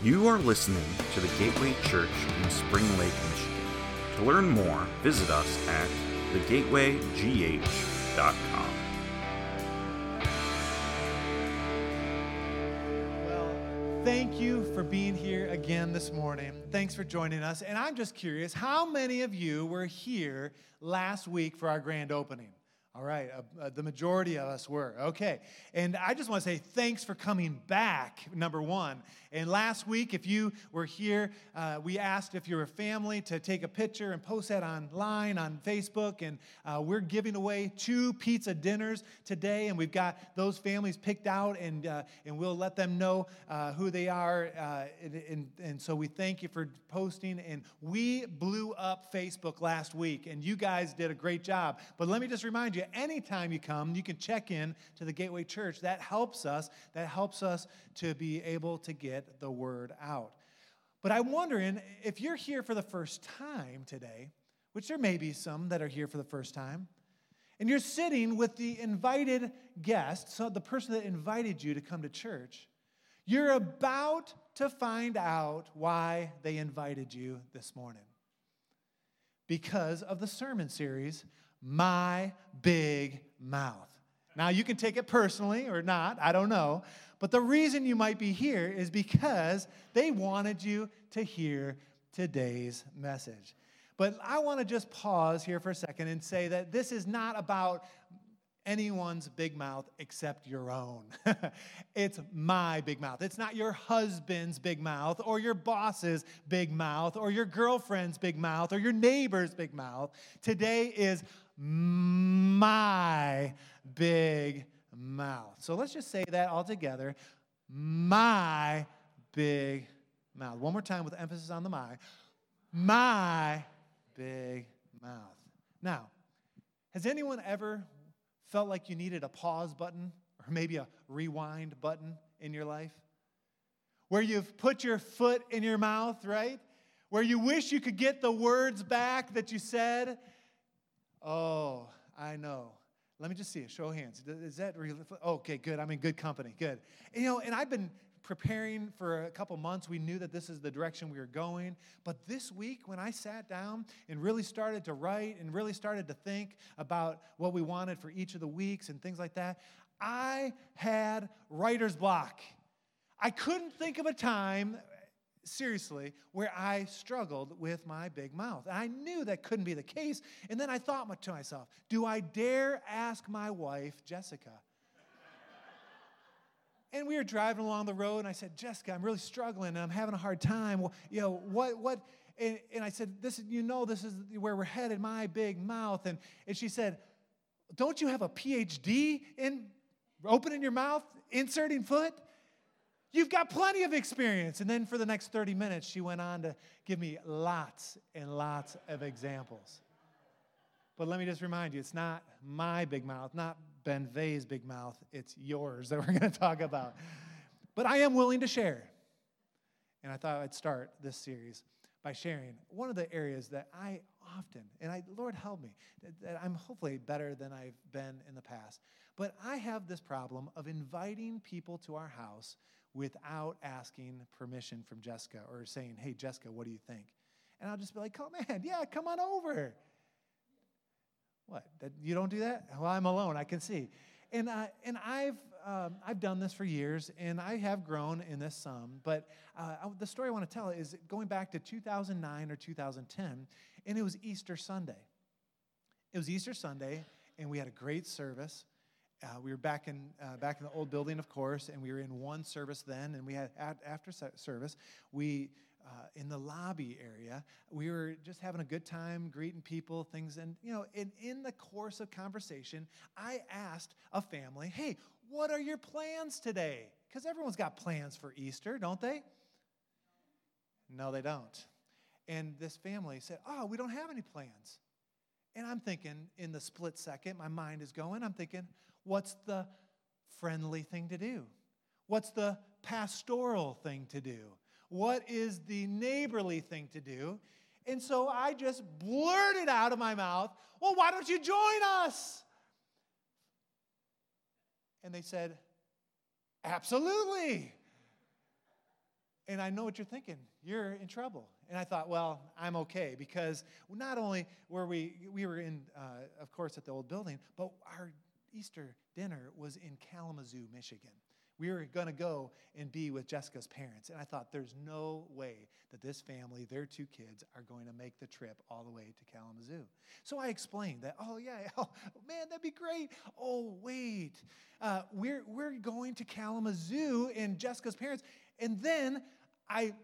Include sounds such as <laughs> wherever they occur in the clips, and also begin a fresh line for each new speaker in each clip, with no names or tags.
You are listening to the Gateway Church in Spring Lake, Michigan. To learn more, visit us at thegatewaygh.com.
Well, thank you for being here again this morning. Thanks for joining us. And I'm just curious how many of you were here last week for our grand opening? All right, uh, uh, the majority of us were. Okay. And I just want to say thanks for coming back, number one. And last week, if you were here, uh, we asked if you're a family to take a picture and post that online on Facebook. And uh, we're giving away two pizza dinners today. And we've got those families picked out, and, uh, and we'll let them know uh, who they are. And, and, and so we thank you for posting. And we blew up Facebook last week, and you guys did a great job. But let me just remind you anytime you come, you can check in to the Gateway Church. That helps us. That helps us to be able to get the word out. But I'm wondering if you're here for the first time today, which there may be some that are here for the first time, and you're sitting with the invited guest, so the person that invited you to come to church, you're about to find out why they invited you this morning. Because of the sermon series my big mouth. Now, you can take it personally or not, I don't know. But the reason you might be here is because they wanted you to hear today's message. But I want to just pause here for a second and say that this is not about anyone's big mouth except your own. <laughs> it's my big mouth. It's not your husband's big mouth or your boss's big mouth or your girlfriend's big mouth or your neighbor's big mouth. Today is my big mouth. So let's just say that all together. My big mouth. One more time with emphasis on the my. My big mouth. Now, has anyone ever felt like you needed a pause button or maybe a rewind button in your life? Where you've put your foot in your mouth, right? Where you wish you could get the words back that you said Oh, I know. Let me just see it. Show of hands. Is that? Okay, good. I'm in good company. Good. You know, and I've been preparing for a couple months. We knew that this is the direction we were going. But this week, when I sat down and really started to write and really started to think about what we wanted for each of the weeks and things like that, I had writer's block. I couldn't think of a time seriously, where I struggled with my big mouth. And I knew that couldn't be the case. And then I thought to myself, do I dare ask my wife, Jessica? And we were driving along the road, and I said, Jessica, I'm really struggling, and I'm having a hard time. Well, you know, what, what, and, and I said, this, is you know, this is where we're headed, my big mouth. And, and she said, don't you have a PhD in opening your mouth, inserting foot? You've got plenty of experience. And then for the next 30 minutes, she went on to give me lots and lots of examples. But let me just remind you it's not my big mouth, not Ben Vegh's big mouth, it's yours that we're <laughs> going to talk about. But I am willing to share. And I thought I'd start this series by sharing one of the areas that I often, and I, Lord help me, that, I'm hopefully better than I've been in the past. But I have this problem of inviting people to our house without asking permission from Jessica or saying, hey, Jessica, what do you think? And I'll just be like, come on, yeah, come on over. What? That, you don't do that? Well, I'm alone, I can see. And, uh, and I've, um, I've done this for years, and I have grown in this some. But uh, the story I want to tell is going back to 2009 or 2010, and it was Easter Sunday. It was Easter Sunday, and we had a great service. Uh, we were back in uh, back in the old building, of course, and we were in one service then. And we had after service, we uh, in the lobby area, we were just having a good time, greeting people, things. And you know, and in the course of conversation, I asked a family, "Hey, what are your plans today?" Because everyone's got plans for Easter, don't they? No, they don't. And this family said, "Oh, we don't have any plans." And I'm thinking, in the split second, my mind is going. I'm thinking, What's the friendly thing to do? What's the pastoral thing to do? What is the neighborly thing to do? And so I just blurted out of my mouth, Well, why don't you join us? And they said, Absolutely. And I know what you're thinking. You're in trouble. And I thought, well, I'm okay because not only were we, we were in, uh, of course, at the old building, but our Easter dinner was in Kalamazoo, Michigan. We were going to go and be with Jessica's parents. And I thought, there's no way that this family, their two kids, are going to make the trip all the way to Kalamazoo. So I explained that, oh, yeah, <laughs> oh, man, that'd be great. Oh, wait. Uh, we're, we're going to Kalamazoo and Jessica's parents. And then I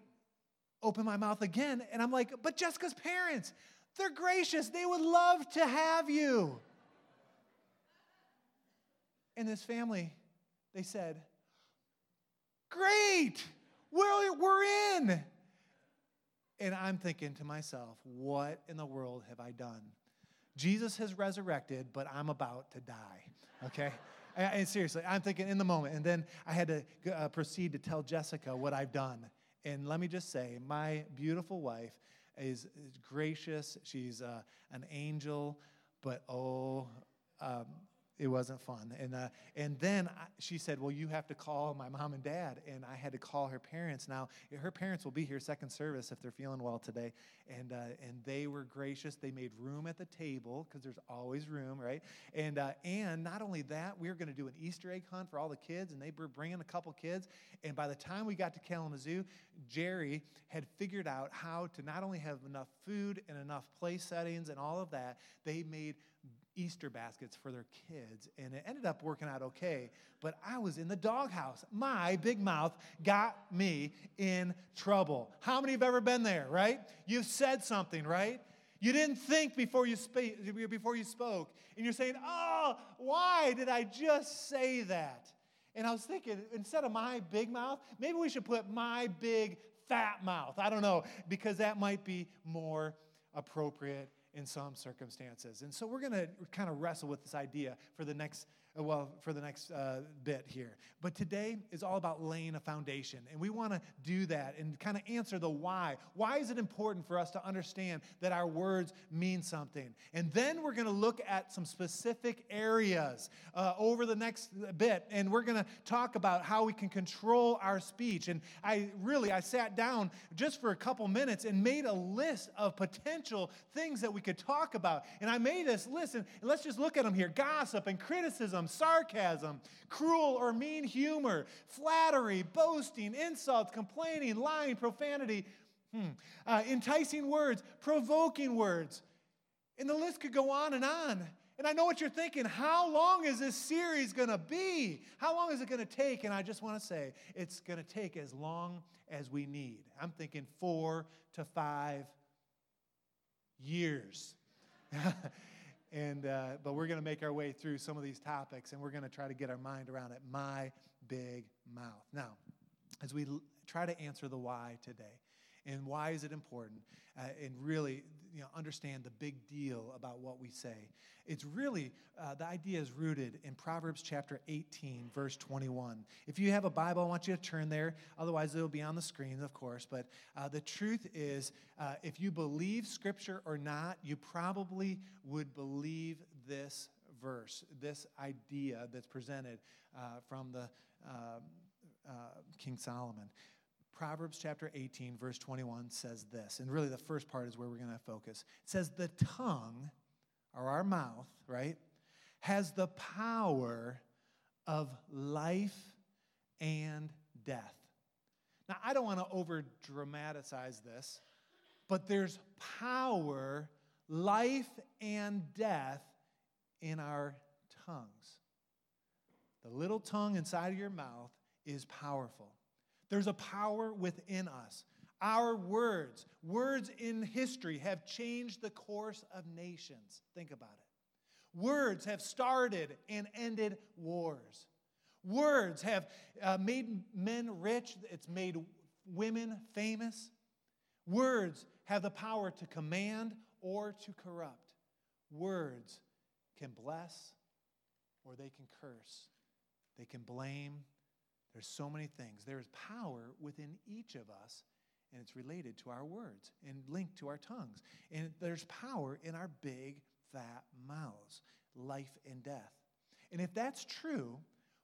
open my mouth again and I'm like, but Jessica's parents, they're gracious. They would love to have you. And this family, they said, Great, we're, we're in. And I'm thinking to myself, what in the world have I done? Jesus has resurrected, but I'm about to die, okay? <laughs> and seriously, I'm thinking in the moment. And then I had to uh, proceed to tell Jessica what I've done. And let me just say, my beautiful wife is, gracious. She's uh, an angel, but oh, um, it wasn't fun. And, uh, and then I, she said, Well, you have to call my mom and dad. And I had to call her parents. Now, her parents will be here second service if they're feeling well today. And, uh, and they were gracious. They made room at the table because there's always room, right? And, uh, and not only that, we were going to do an Easter egg hunt for all the kids. And they were bringing a couple kids. And by the time we got to Kalamazoo, Jerry had figured out how to not only have enough food and enough play settings and all of that, they made Easter baskets for their kids, and it ended up working out okay. But I was in the doghouse. My big mouth got me in trouble. How many have ever been there, right? You've said something, right? You didn't think before you, spe- before you spoke, and you're saying, Oh, why did I just say that? And I was thinking, instead of my big mouth, maybe we should put my big fat mouth. I don't know, because that might be more appropriate in some circumstances. And so we're going to kind of wrestle with this idea for the next uh, well for the next uh, bit here. But today is all about laying a foundation, and we want to do that and kind of answer the why. Why is it important for us to understand that our words mean something? And then we're going to look at some specific areas uh, over the next bit, and we're going to talk about how we can control our speech. And I really I sat down just for a couple minutes and made a list of potential things that we could talk about. And I made this list, and let's just look at them here: gossip and criticism sarcasm, cruel or mean humor, flattery, boasting, insults, complaining, lying, profanity, hmm, uh, enticing words, provoking words. And the list could go on and on. And I know what you're thinking. How long is this series going to be? How long is it going to take? And I just want to say it's going to take as long as we need. I'm thinking four to five years. <laughs> And, uh, but we're going to make our way through some of these topics and we're going to try to get our mind around it. My big mouth. Now, as we l- try to answer the why today, and why is it important, uh, and really you know, understand the big deal about what we say. It's really, uh, the idea is rooted in Proverbs chapter 18, verse 21. If you have a Bible, I want you to turn there. Otherwise, it'll be on the screen, of course. But uh, the truth is, uh, if you believe Scripture or not, you probably would believe this verse, this idea that's presented uh, from the uh, uh, King Solomon. Proverbs chapter 18, verse 21 says this, and really the first part is where we're going to focus. It says, The tongue, or our mouth, right, has the power of life and death. Now, I don't want to over dramatize this, but there's power, life, and death in our tongues. The little tongue inside of your mouth is powerful. There's a power within us. Our words, words in history, have changed the course of nations. Think about it. Words have started and ended wars. Words have uh, made men rich, it's made women famous. Words have the power to command or to corrupt. Words can bless or they can curse. They can blame there's so many things. There is power within each of us, and it's related to our words and linked to our tongues. And there's power in our big, fat mouths, life and death. And if that's true,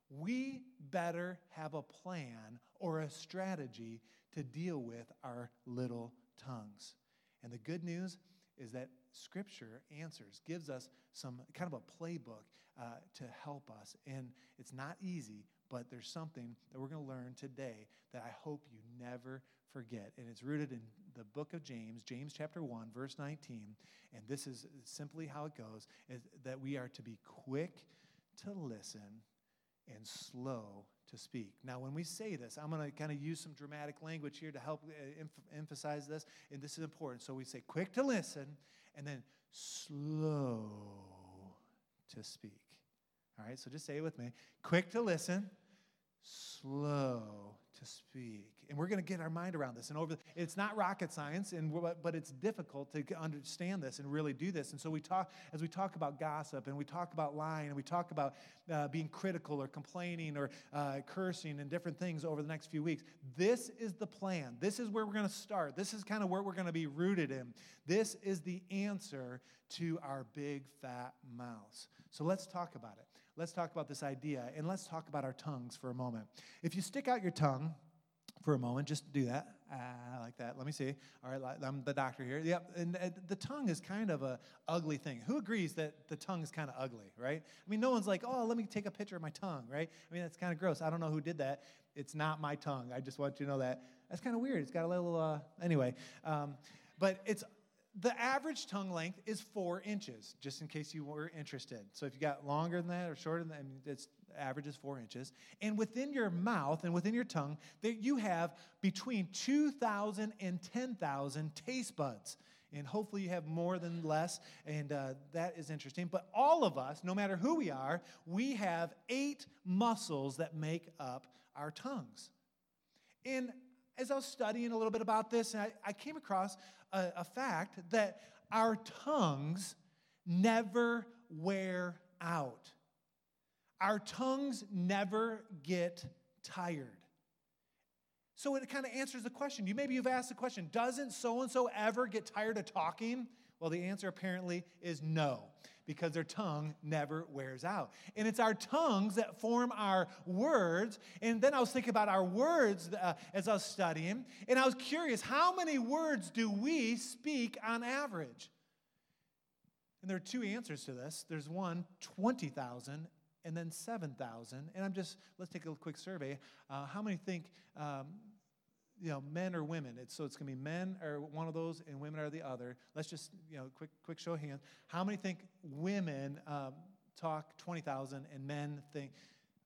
we better have a plan or a strategy to deal with our little tongues. And the good news is that Scripture answers, gives us some kind of a playbook uh, to help us. And it's not easy, but there's something that we're going to learn today that I hope you never forget. And it's rooted in the book of James, James chapter 1, verse 19. And this is simply how it goes is that we are to be quick to listen and slow to speak. Now, when we say this, I'm going to kind of use some dramatic language here to help uh, emphasize this, and this is important. So we say quick to listen and then slow to speak. All right, so just say it with me quick to listen, slow to speak. And we're going to get our mind around this. And over, it's not rocket science, and but it's difficult to understand this and really do this. And so we talk as we talk about gossip, and we talk about lying, and we talk about uh, being critical or complaining or uh, cursing and different things over the next few weeks. This is the plan. This is where we're going to start. This is kind of where we're going to be rooted in. This is the answer to our big fat mouths. So let's talk about it let's talk about this idea and let's talk about our tongues for a moment. If you stick out your tongue for a moment, just do that. Ah, like that. Let me see. All right, I'm the doctor here. Yep. And the tongue is kind of a ugly thing. Who agrees that the tongue is kind of ugly, right? I mean, no one's like, oh, let me take a picture of my tongue, right? I mean, that's kind of gross. I don't know who did that. It's not my tongue. I just want you to know that. That's kind of weird. It's got a little, uh, anyway. Um, but it's the average tongue length is four inches, just in case you were interested. So if you got longer than that or shorter than that, it's average is four inches. And within your mouth and within your tongue, that you have between 2,000 and 10,000 taste buds. And hopefully you have more than less, and uh, that is interesting. But all of us, no matter who we are, we have eight muscles that make up our tongues. And as I was studying a little bit about this, I, I came across a, a fact that our tongues never wear out. Our tongues never get tired. So it kind of answers the question. You maybe you've asked the question, doesn't so and so ever get tired of talking? Well, the answer apparently is no because their tongue never wears out. And it's our tongues that form our words. And then I was thinking about our words uh, as I was studying, and I was curious how many words do we speak on average? And there are two answers to this. There's one, 20,000, and then 7,000. And I'm just, let's take a quick survey. Uh, how many think um, you know, men or women. It's, so it's going to be men are one of those and women are the other. Let's just, you know, quick, quick show of hands. How many think women um, talk 20,000 and men think,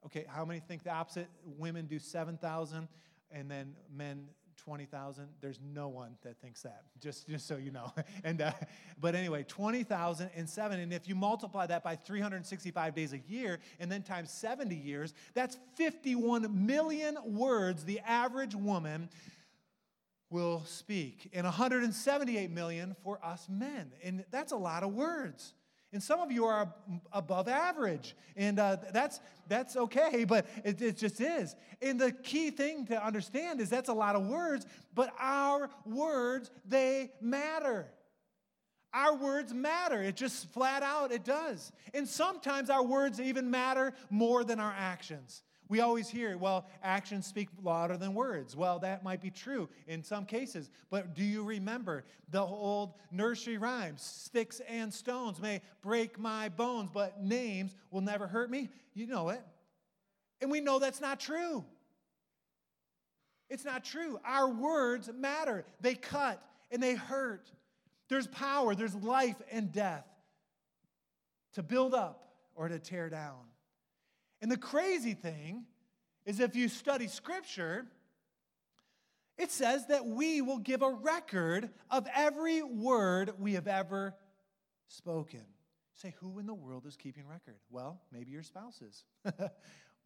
okay, how many think the opposite? Women do 7,000 and then men 20,000. There's no one that thinks that, just, just so you know. <laughs> and, uh, but anyway, 20,000 and seven. And if you multiply that by 365 days a year and then times 70 years, that's 51 million words the average woman will speak, and 178 million for us men. And that's a lot of words. And some of you are above average, and uh, that's, that's okay, but it, it just is. And the key thing to understand is that's a lot of words, but our words, they matter. Our words matter. It just flat out, it does. And sometimes our words even matter more than our actions. We always hear, well, actions speak louder than words. Well, that might be true in some cases, but do you remember the old nursery rhyme? Sticks and stones may break my bones, but names will never hurt me. You know it. And we know that's not true. It's not true. Our words matter, they cut and they hurt. There's power, there's life and death to build up or to tear down. And the crazy thing is, if you study scripture, it says that we will give a record of every word we have ever spoken. Say, who in the world is keeping record? Well, maybe your spouses, <laughs>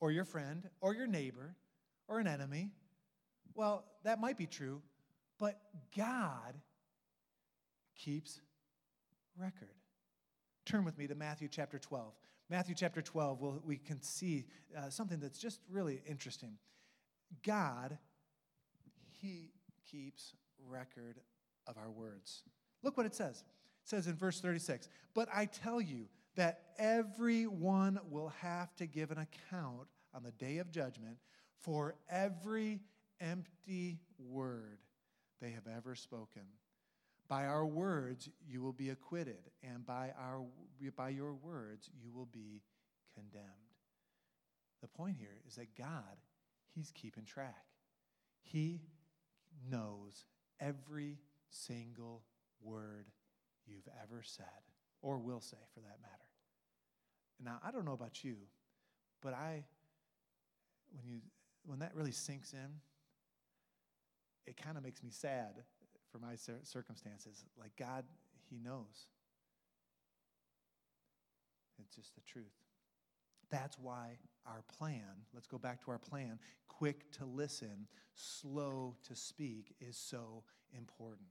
or your friend, or your neighbor, or an enemy. Well, that might be true, but God keeps record. Turn with me to Matthew chapter 12. Matthew chapter 12, we'll, we can see uh, something that's just really interesting. God, He keeps record of our words. Look what it says. It says in verse 36 But I tell you that everyone will have to give an account on the day of judgment for every empty word they have ever spoken. By our words you will be acquitted, and by, our, by your words you will be condemned. The point here is that God, He's keeping track. He knows every single word you've ever said, or will say for that matter. Now, I don't know about you, but I, when you, when that really sinks in, it kind of makes me sad for my circumstances. Like God, He knows. It's just the truth. That's why our plan, let's go back to our plan, quick to listen, slow to speak, is so important.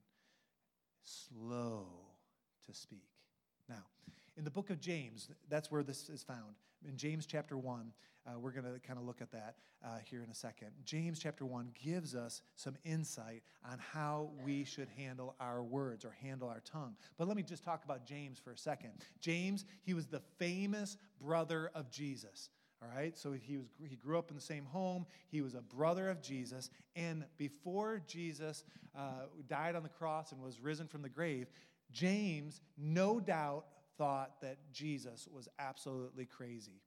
Slow to speak. Now, in the book of James, that's where this is found. In James chapter 1, uh, we're going to kind of look at that uh, here in a second. James chapter 1 gives us some insight on how we should handle our words or handle our tongue. But let me just talk about James for a second. James, he was the famous brother of Jesus. All right, so he, was, he grew up in the same home. He was a brother of Jesus. And before Jesus uh, died on the cross and was risen from the grave, James, no doubt, thought that Jesus was absolutely crazy.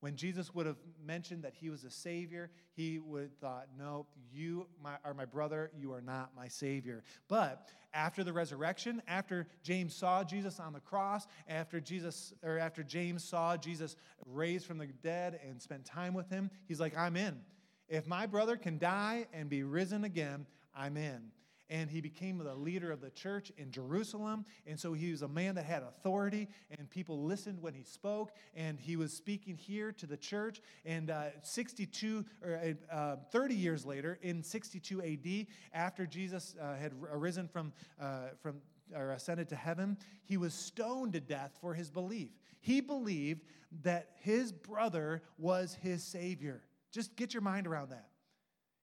When Jesus would have mentioned that he was a savior, he would thought, "No, you my, are my brother. You are not my savior." But after the resurrection, after James saw Jesus on the cross, after Jesus or after James saw Jesus raised from the dead and spent time with him, he's like, "I'm in. If my brother can die and be risen again, I'm in." And he became the leader of the church in Jerusalem. And so he was a man that had authority, and people listened when he spoke. And he was speaking here to the church. And uh, 62 or uh, 30 years later, in 62 AD, after Jesus uh, had arisen from uh, from or ascended to heaven, he was stoned to death for his belief. He believed that his brother was his savior. Just get your mind around that.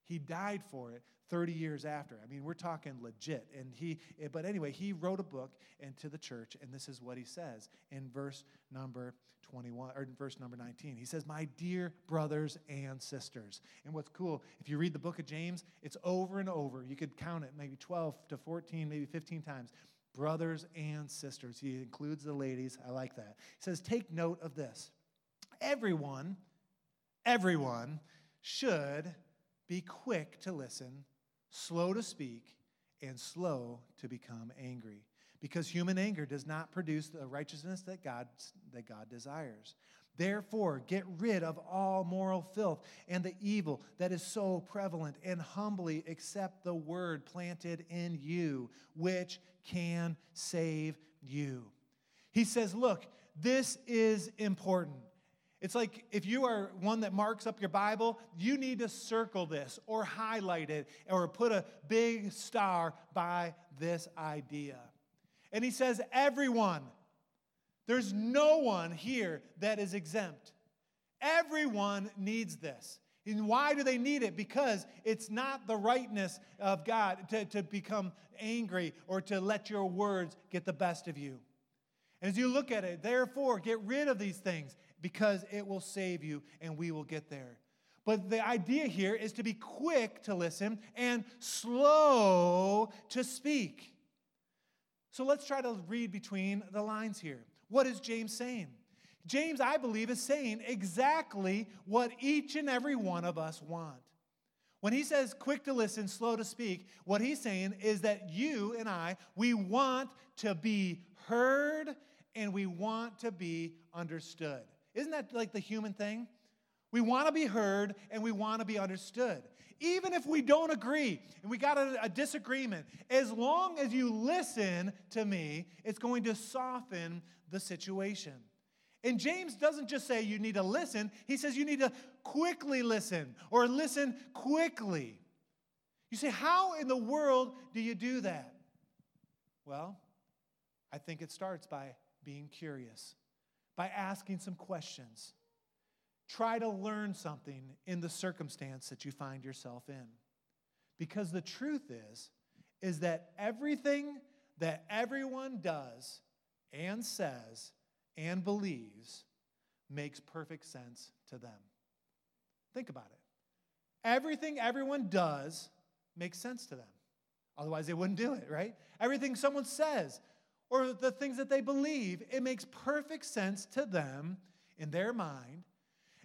He died for it 30 years after. I mean, we're talking legit. And he, eh, but anyway, he wrote a book into the church, and this is what he says in verse number 21 or in verse number 19. He says, My dear brothers and sisters. And what's cool, if you read the book of James, it's over and over. You could count it maybe 12 to 14, maybe 15 times. Brothers and sisters. He includes the ladies. I like that. He says, Take note of this. Everyone, everyone should be quick to listen slow to speak, and slow to become angry. Because human anger does not produce the righteousness that God, that God desires. Therefore, get rid of all moral filth and the evil that is so prevalent, and humbly accept the word planted in you, which can save you. He says, Look, this is important. It's like if you are one that marks up your Bible, you need to circle this or highlight it or put a big star by this idea. And he says, everyone, there's no one here that is exempt. Everyone needs this. And why do they need it? Because it's not the rightness of God to, to become angry or to let your words get the best of you. And as you look at it, therefore, get rid of these things because it will save you and we will get there. But the idea here is to be quick to listen and slow to speak. So let's try to read between the lines here. What is James saying? James, I believe, is saying exactly what each and every one of us want. When he says quick to listen, slow to speak, what he's saying is that you and I, we want to be heard and we want to be understood. Isn't that like the human thing? We want to be heard and we want to be understood. Even if we don't agree and we got a, a, disagreement, as long as you listen to me, it's going to soften the situation. And James doesn't just say you need to listen, he says you need to quickly listen or listen quickly. You say, How in the world do you do that? Well, I think it starts by being curious by asking some questions. Try to learn something in the circumstance that you find yourself in. Because the truth is, is that everything that everyone does and says and believes makes perfect sense to them. Think about it. Everything everyone does makes sense to them. Otherwise, they wouldn't do it, right? Everything someone says or the things that they believe, it makes perfect sense to them in their mind.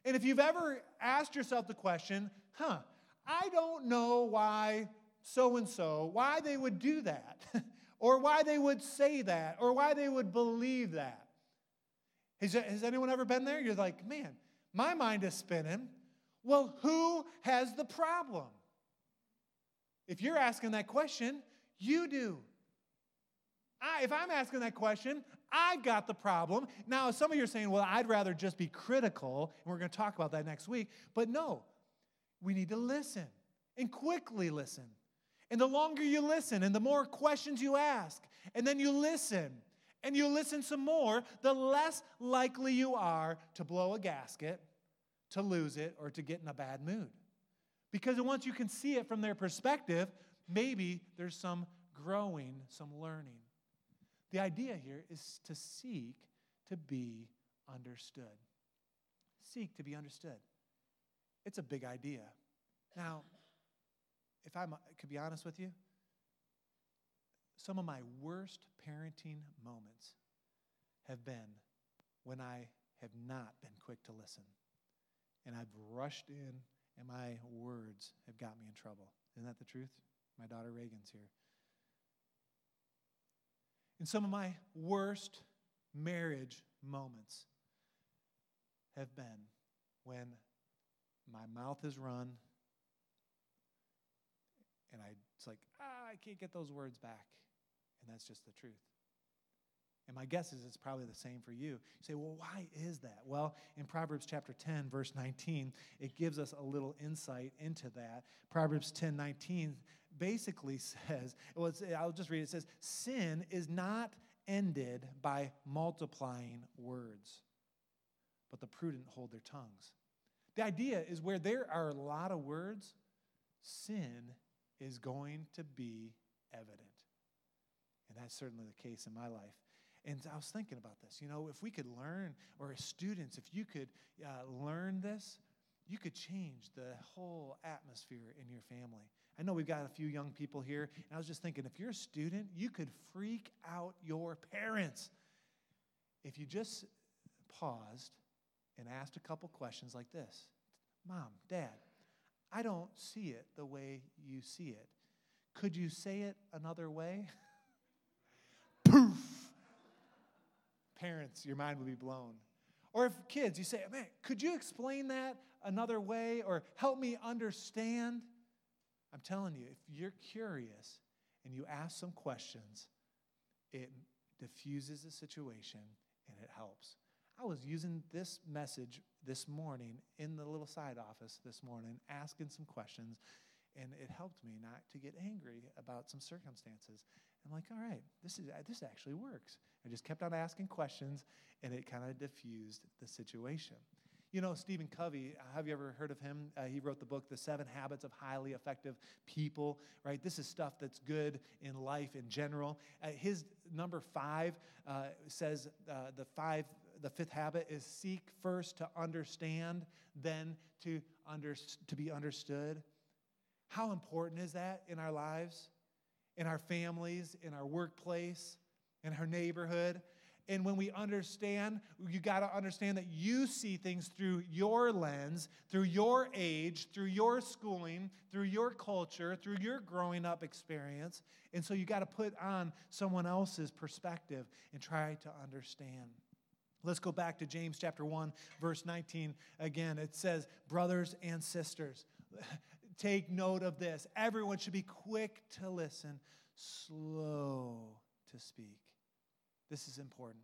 And if you've ever asked yourself the question, huh, I don't know why so and so, why they would do that, <laughs> or why they would say that, or why they would believe that. Has, has anyone ever been there? You're like, man, my mind is spinning. Well, who has the problem? If you're asking that question, you do. I, if I'm asking that question, I've got the problem. Now, some of you are saying, well, I'd rather just be critical, and we're going to talk about that next week. But no, we need to listen and quickly listen. And the longer you listen and the more questions you ask, and then you listen and you listen some more, the less likely you are to blow a gasket, to lose it, or to get in a bad mood. Because once you can see it from their perspective, maybe there's some growing, some learning. The idea here is to seek to be understood. Seek to be understood. It's a big idea. Now, if I could be honest with you, some of my worst parenting moments have been when I have not been quick to listen. And I've rushed in, and my words have got me in trouble. Isn't that the truth? My daughter Reagan's here. And some of my worst marriage moments have been when my mouth is run and I, it's like, ah, I can't get those words back. And that's just the truth. And my guess is it's probably the same for you. You say, well, why is that? Well, in Proverbs chapter 10, verse 19, it gives us a little insight into that. Proverbs 10 19 basically <laughs> says, well, I'll just read it. It says, Sin is not ended by multiplying words, but the prudent hold their tongues. The idea is where there are a lot of words, sin is going to be evident. And that's certainly the case in my life. And I was thinking about this. You know, if we could learn, or as students, if you could uh, learn this, you could change the whole atmosphere in your family. I know we've got a few young people here, and I was just thinking if you're a student, you could freak out your parents. If you just paused and asked a couple questions like this Mom, Dad, I don't see it the way you see it. Could you say it another way? <laughs> Poof! Parents, your mind would be blown. Or if kids, you say, man, could you explain that another way or help me understand? I'm telling you, if you're curious and you ask some questions, it diffuses the situation and it helps. I was using this message this morning in the little side office this morning, asking some questions, and it helped me not to get angry about some circumstances. I'm like, all right, this is this actually works. I just kept on asking questions, and it kind of diffused the situation. You know, Stephen Covey, have you ever heard of him? Uh, he wrote the book, The Seven Habits of Highly Effective People, right? This is stuff that's good in life in general. Uh, his number five uh, says uh, the five the fifth habit is seek first to understand, then to, under, to be understood. How important is that in our lives, in our families, in our workplace, in our neighborhood? And when we understand, you got to understand that you see things through your lens, through your age, through your schooling, through your culture, through your growing up experience. And so you got to put on someone else's perspective and try to understand. Let's go back to James chapter 1, verse 19 again. It says, Brothers and sisters, <laughs> take note of this. Everyone should be quick to listen, slow to speak. This is important.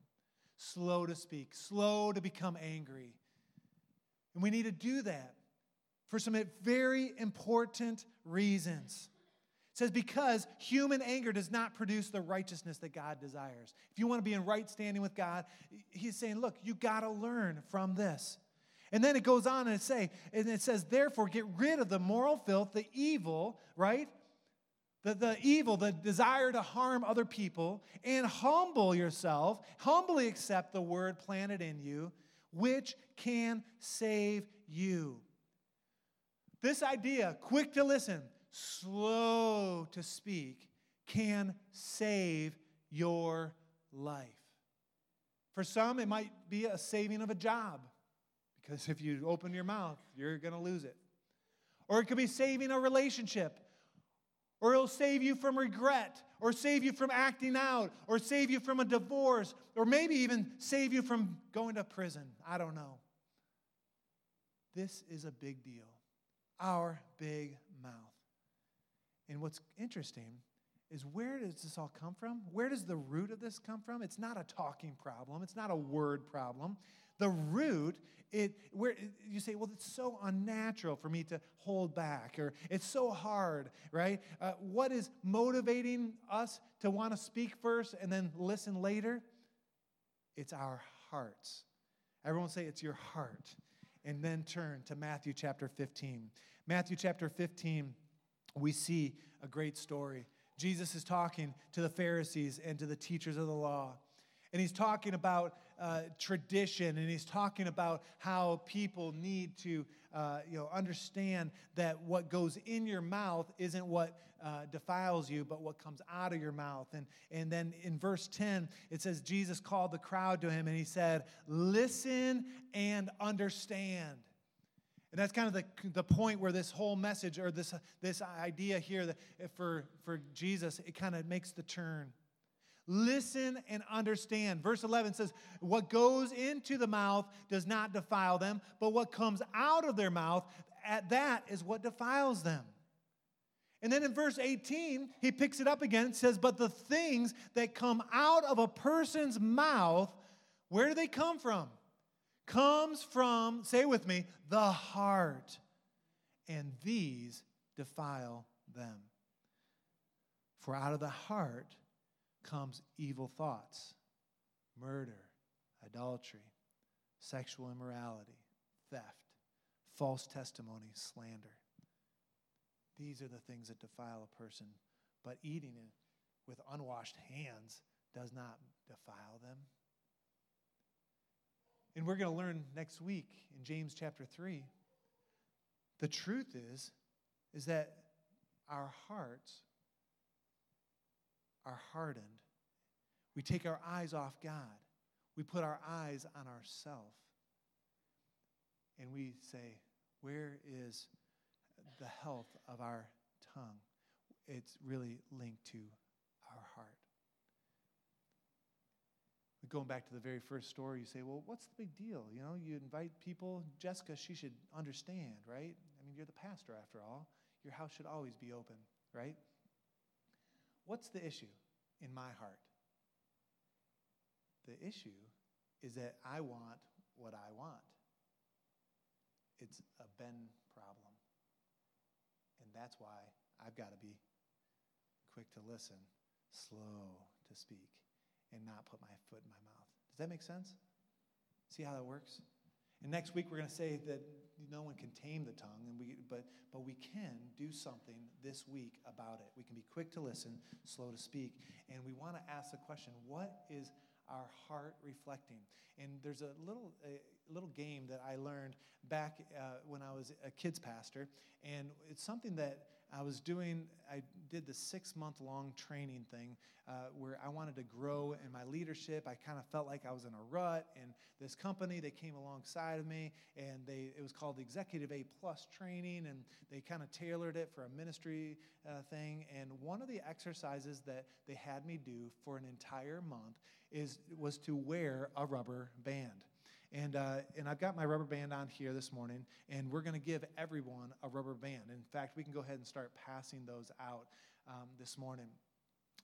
Slow to speak, slow to become angry. And we need to do that for some very important reasons. It says, because human anger does not produce the righteousness that God desires. If you want to be in right standing with God, he's saying, look, you got to learn from this. And then it goes on and it say, and it says, therefore, get rid of the moral filth, the evil, right? The, the evil, the desire to harm other people, and humble yourself, humbly accept the word planted in you, which can save you. This idea, quick to listen, slow to speak, can save your life. For some, it might be a saving of a job, because if you open your mouth, you're going to lose it. Or it could be saving a relationship, or it'll save you from regret, or save you from acting out, or save you from a divorce, or maybe even save you from going to prison. I don't know. This is a big deal. Our big mouth. And what's interesting is where does this all come from? Where does the root of this come from? It's not a talking problem, it's not a word problem. The root, it where you say, well, it's so unnatural for me to hold back, or it's so hard, right? Uh, what is motivating us to want to speak first and then listen later? It's our hearts. Everyone say it's your heart. And then turn to Matthew chapter 15. Matthew chapter 15, we see a great story. Jesus is talking to the Pharisees and to the teachers of the law. And he's talking about uh, tradition and he's talking about how people need to uh, you know, understand that what goes in your mouth isn't what uh, defiles you, but what comes out of your mouth. And, and then in verse 10, it says, Jesus called the crowd to him and he said, Listen and understand. And that's kind of the, the point where this whole message or this, this idea here that for, for Jesus, it kind of makes the turn. Listen and understand. Verse 11 says, What goes into the mouth does not defile them, but what comes out of their mouth, at that is what defiles them. And then in verse 18, he picks it up again and says, But the things that come out of a person's mouth, where do they come from? Comes from, say with me, the heart. And these defile them. For out of the heart, comes evil thoughts, murder, idolatry, sexual immorality, theft, false testimony, slander. These are the things that defile a person, but eating it with unwashed hands does not defile them. And we're going to learn next week in James chapter 3. The truth is is that our hearts are hardened. We take our eyes off God. We put our eyes on ourself. And we say, Where is the health of our tongue? It's really linked to our heart. Going back to the very first story, you say, Well, what's the big deal? You know, you invite people, Jessica, she should understand, right? I mean, you're the pastor after all. Your house should always be open, right? What's the issue in my heart? The issue is that I want what I want. It's a Ben problem. And that's why I've got to be quick to listen, slow to speak, and not put my foot in my mouth. Does that make sense? See how that works? And next week we're going to say that no one can tame the tongue, and we, but, but we can do something this week about it. We can be quick to listen, slow to speak, and we want to ask the question what is our heart reflecting? And there's a little, little game that I learned back uh, when I was a kids pastor, and it's something that I was doing, I did the six month long training thing uh, where I wanted to grow in my leadership. I kind of felt like I was in a rut, and this company, they came alongside of me, and they, it was called the Executive A Plus training, and they kind of tailored it for a ministry uh, thing. And one of the exercises that they had me do for an entire month is, was to wear a rubber band. And, uh, and I've got my rubber band on here this morning, and we're going to give everyone a rubber band. In fact, we can go ahead and start passing those out um, this morning.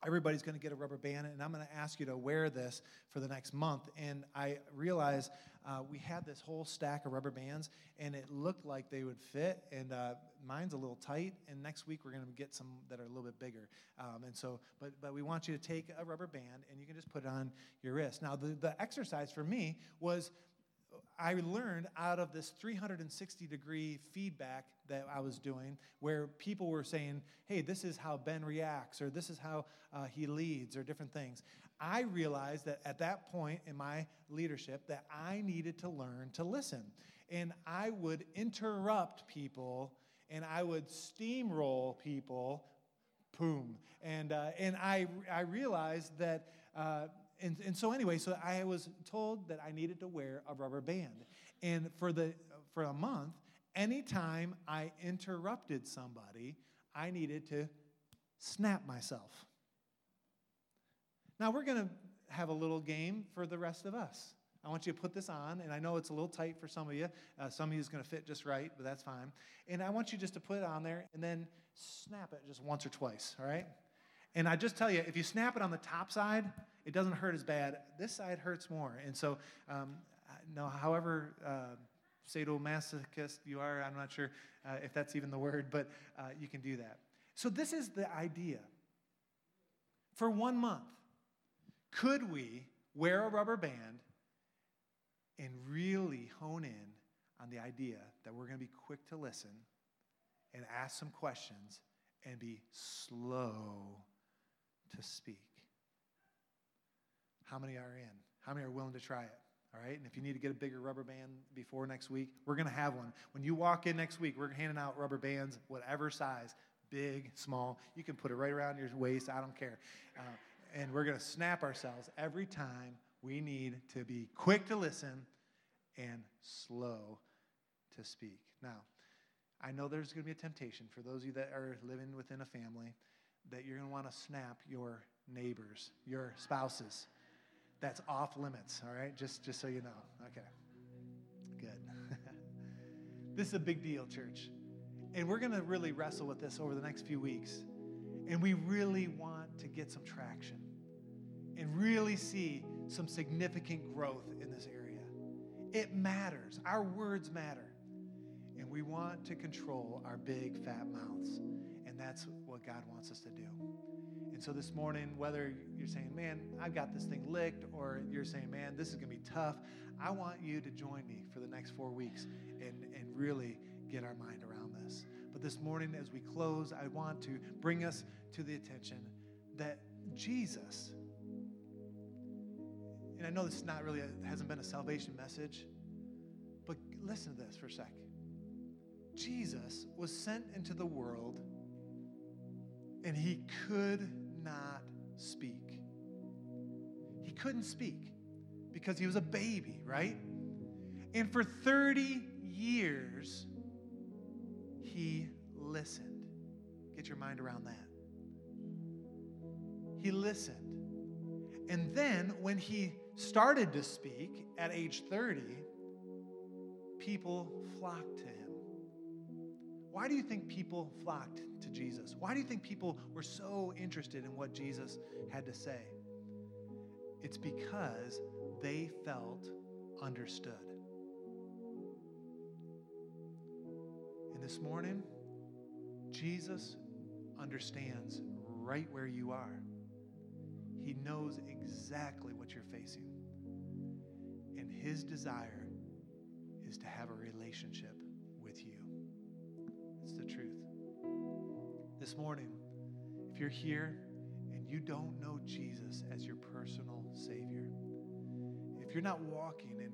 Everybody's going to get a rubber band, and I'm going to ask you to wear this for the next month. And I realize uh, we had this whole stack of rubber bands, and it looked like they would fit. And uh, mine's a little tight. And next week we're going to get some that are a little bit bigger. Um, and so, but but we want you to take a rubber band, and you can just put it on your wrist. Now, the the exercise for me was I learned out of this 360 degree feedback that I was doing, where people were saying, hey, this is how Ben reacts, or this is how uh, he leads, or different things. I realized that at that point in my leadership that I needed to learn to listen. And I would interrupt people and I would steamroll people, boom. And, uh, and I, I realized that, uh, and, and so anyway, so I was told that I needed to wear a rubber band. And for, the, for a month, anytime I interrupted somebody, I needed to snap myself. Now we're going to have a little game for the rest of us. I want you to put this on, and I know it's a little tight for some of you. Uh, some of you is going to fit just right, but that's fine. And I want you just to put it on there and then snap it just once or twice, all right? And I just tell you, if you snap it on the top side, it doesn't hurt as bad. This side hurts more. And so, um, no, however uh, sadomasochist you are, I'm not sure uh, if that's even the word, but uh, you can do that. So, this is the idea. For one month, could we wear a rubber band and really hone in on the idea that we're going to be quick to listen and ask some questions and be slow to speak? How many are in? How many are willing to try it? All right, and if you need to get a bigger rubber band before next week, we're going to have one. When you walk in next week, we're handing out rubber bands, whatever size, big, small. You can put it right around your waist, I don't care. Uh, and we're going to snap ourselves every time we need to be quick to listen and slow to speak. Now, I know there's going to be a temptation for those of you that are living within a family that you're going to want to snap your neighbors, your spouses. That's off limits, all right? Just, just so you know. Okay. Good. <laughs> this is a big deal, church. And we're going to really wrestle with this over the next few weeks. And we really want to get some traction and really see some significant growth in this area. It matters. Our words matter. And we want to control our big fat mouths. And that's what God wants us to do. And so this morning, whether you're saying, man, I've got this thing licked, or you're saying, man, this is going to be tough, I want you to join me for the next four weeks and, and really get our mind around this. But this morning, as we close, I want to bring us to the attention that Jesus, and I know this is not really, a, hasn't been a salvation message, but listen to this for a sec. Jesus was sent into the world and he could not speak. He couldn't speak because he was a baby, right? And for 30 years, he listened. Get your mind around that. He listened. And then when he started to speak at age 30, people flocked to him. Why do you think people flocked to Jesus? Why do you think people were so interested in what Jesus had to say? It's because they felt understood. And this morning, Jesus understands right where you are. He knows exactly what you're facing. And his desire is to have a relationship This morning, if you're here and you don't know Jesus as your personal Savior, if you're not walking in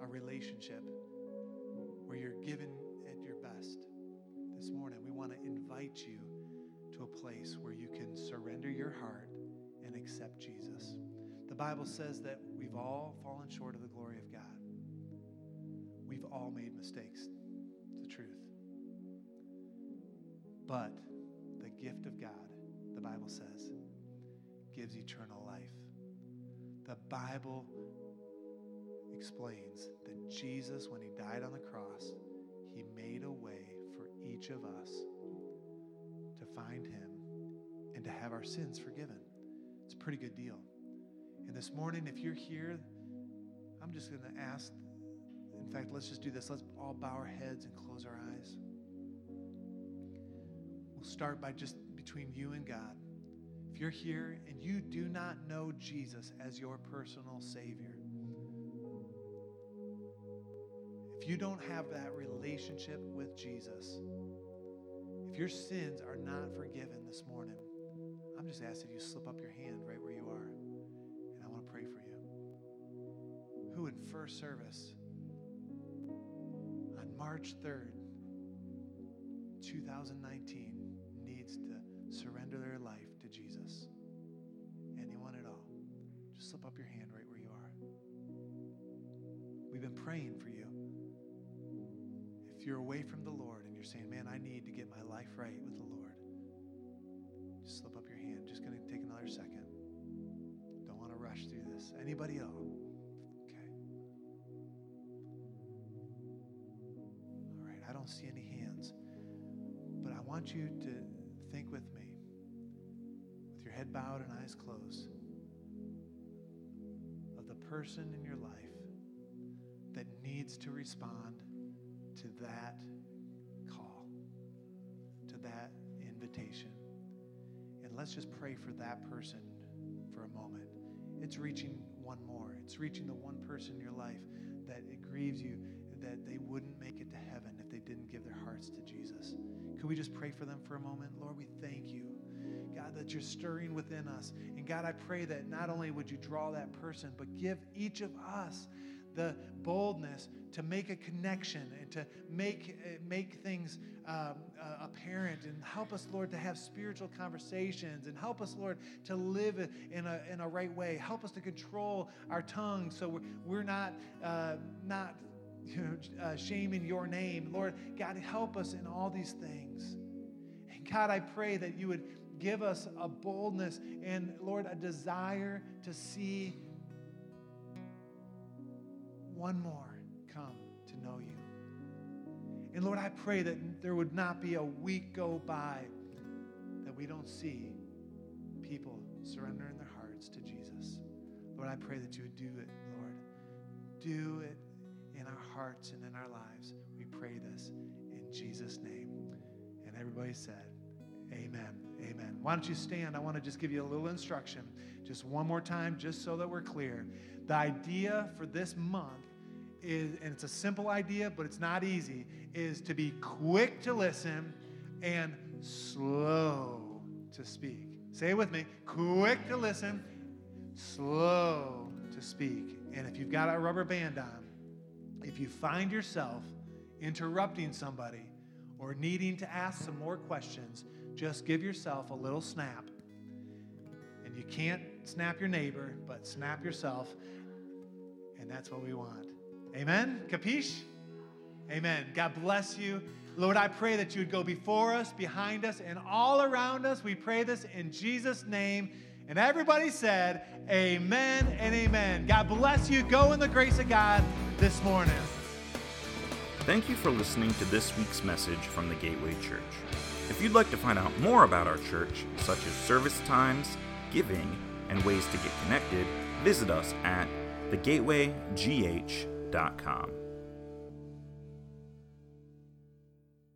a relationship where you're given at your best, this morning we want to invite you to a place where you can surrender your heart and accept Jesus. The Bible says that we've all fallen short of the glory of God. We've all made mistakes. It's the truth. But gives eternal life. The Bible explains that Jesus, when he died on the cross, he made a way for each of us to find him and to have our sins forgiven. It's a pretty good deal. And this morning, if you're here, I'm just going to ask. In fact, let's just do this. Let's all bow our heads and close our eyes. We'll start by just between you and God. If you're here and you do not know Jesus as your personal Savior, if you don't have that relationship with Jesus, if your sins are not forgiven this morning, I'm just asking you to slip up your hand right where you are, and I want to pray for you. Who in first service on March 3rd 2019 praying for you. If you're away from the Lord and you're saying, man, I need to get my life right with the Lord, just slip up your hand. Just going to take another second. Don't want to rush through this. Anybody all? Okay. All right, I don't see any hands. But I want you to think with me, with your head bowed and eyes closed, of the person in your life needs to respond to that call, to that invitation. And let's just pray for that person for a moment. It's reaching one more. It's reaching the one person in your life that it grieves you that they wouldn't make it to heaven if they didn't give their hearts to Jesus. Could we just pray for them for a moment? Lord, we thank you. God, that you're stirring within us. And God, I pray that not only would you draw that person, but give each of us the boldness to make a connection and to make, uh, make things um, uh, apparent and help us, Lord, to have spiritual conversations and help us, Lord, to live in a, in a right way. Help us to control our tongue so we're, we're not, uh, not you know, uh, shaming your name. Lord, God, help us in all these things. And God, I pray that you would give us a boldness and, Lord, a desire to see one more come to know you. And Lord, I pray that there would not be a week go by that we don't see people surrendering their hearts to Jesus. Lord, I pray that you would do it, Lord. Do it in our hearts and in our lives. We pray this in Jesus' name. And everybody said, Amen. Amen. Why don't you stand? I want to just give you a little instruction, just one more time, just so that we're clear. The idea for this month is, and it's a simple idea, but it's not easy, is to be quick to listen and slow to speak. Say it with me quick to listen, slow to speak. And if you've got a rubber band on, if you find yourself interrupting somebody or needing to ask some more questions, just give yourself a little snap. And you can't snap your neighbor, but snap yourself. And that's what we want. Amen? Capiche? Amen. God bless you. Lord, I pray that you would go before us, behind us, and all around us. We pray this in Jesus' name. And everybody said, Amen and amen. God bless you. Go in the grace of God this morning.
Thank you for listening to this week's message from the Gateway Church. If you'd like to find out more about our church, such as service times, giving, and ways to get connected, visit us at thegatewaygh.com com.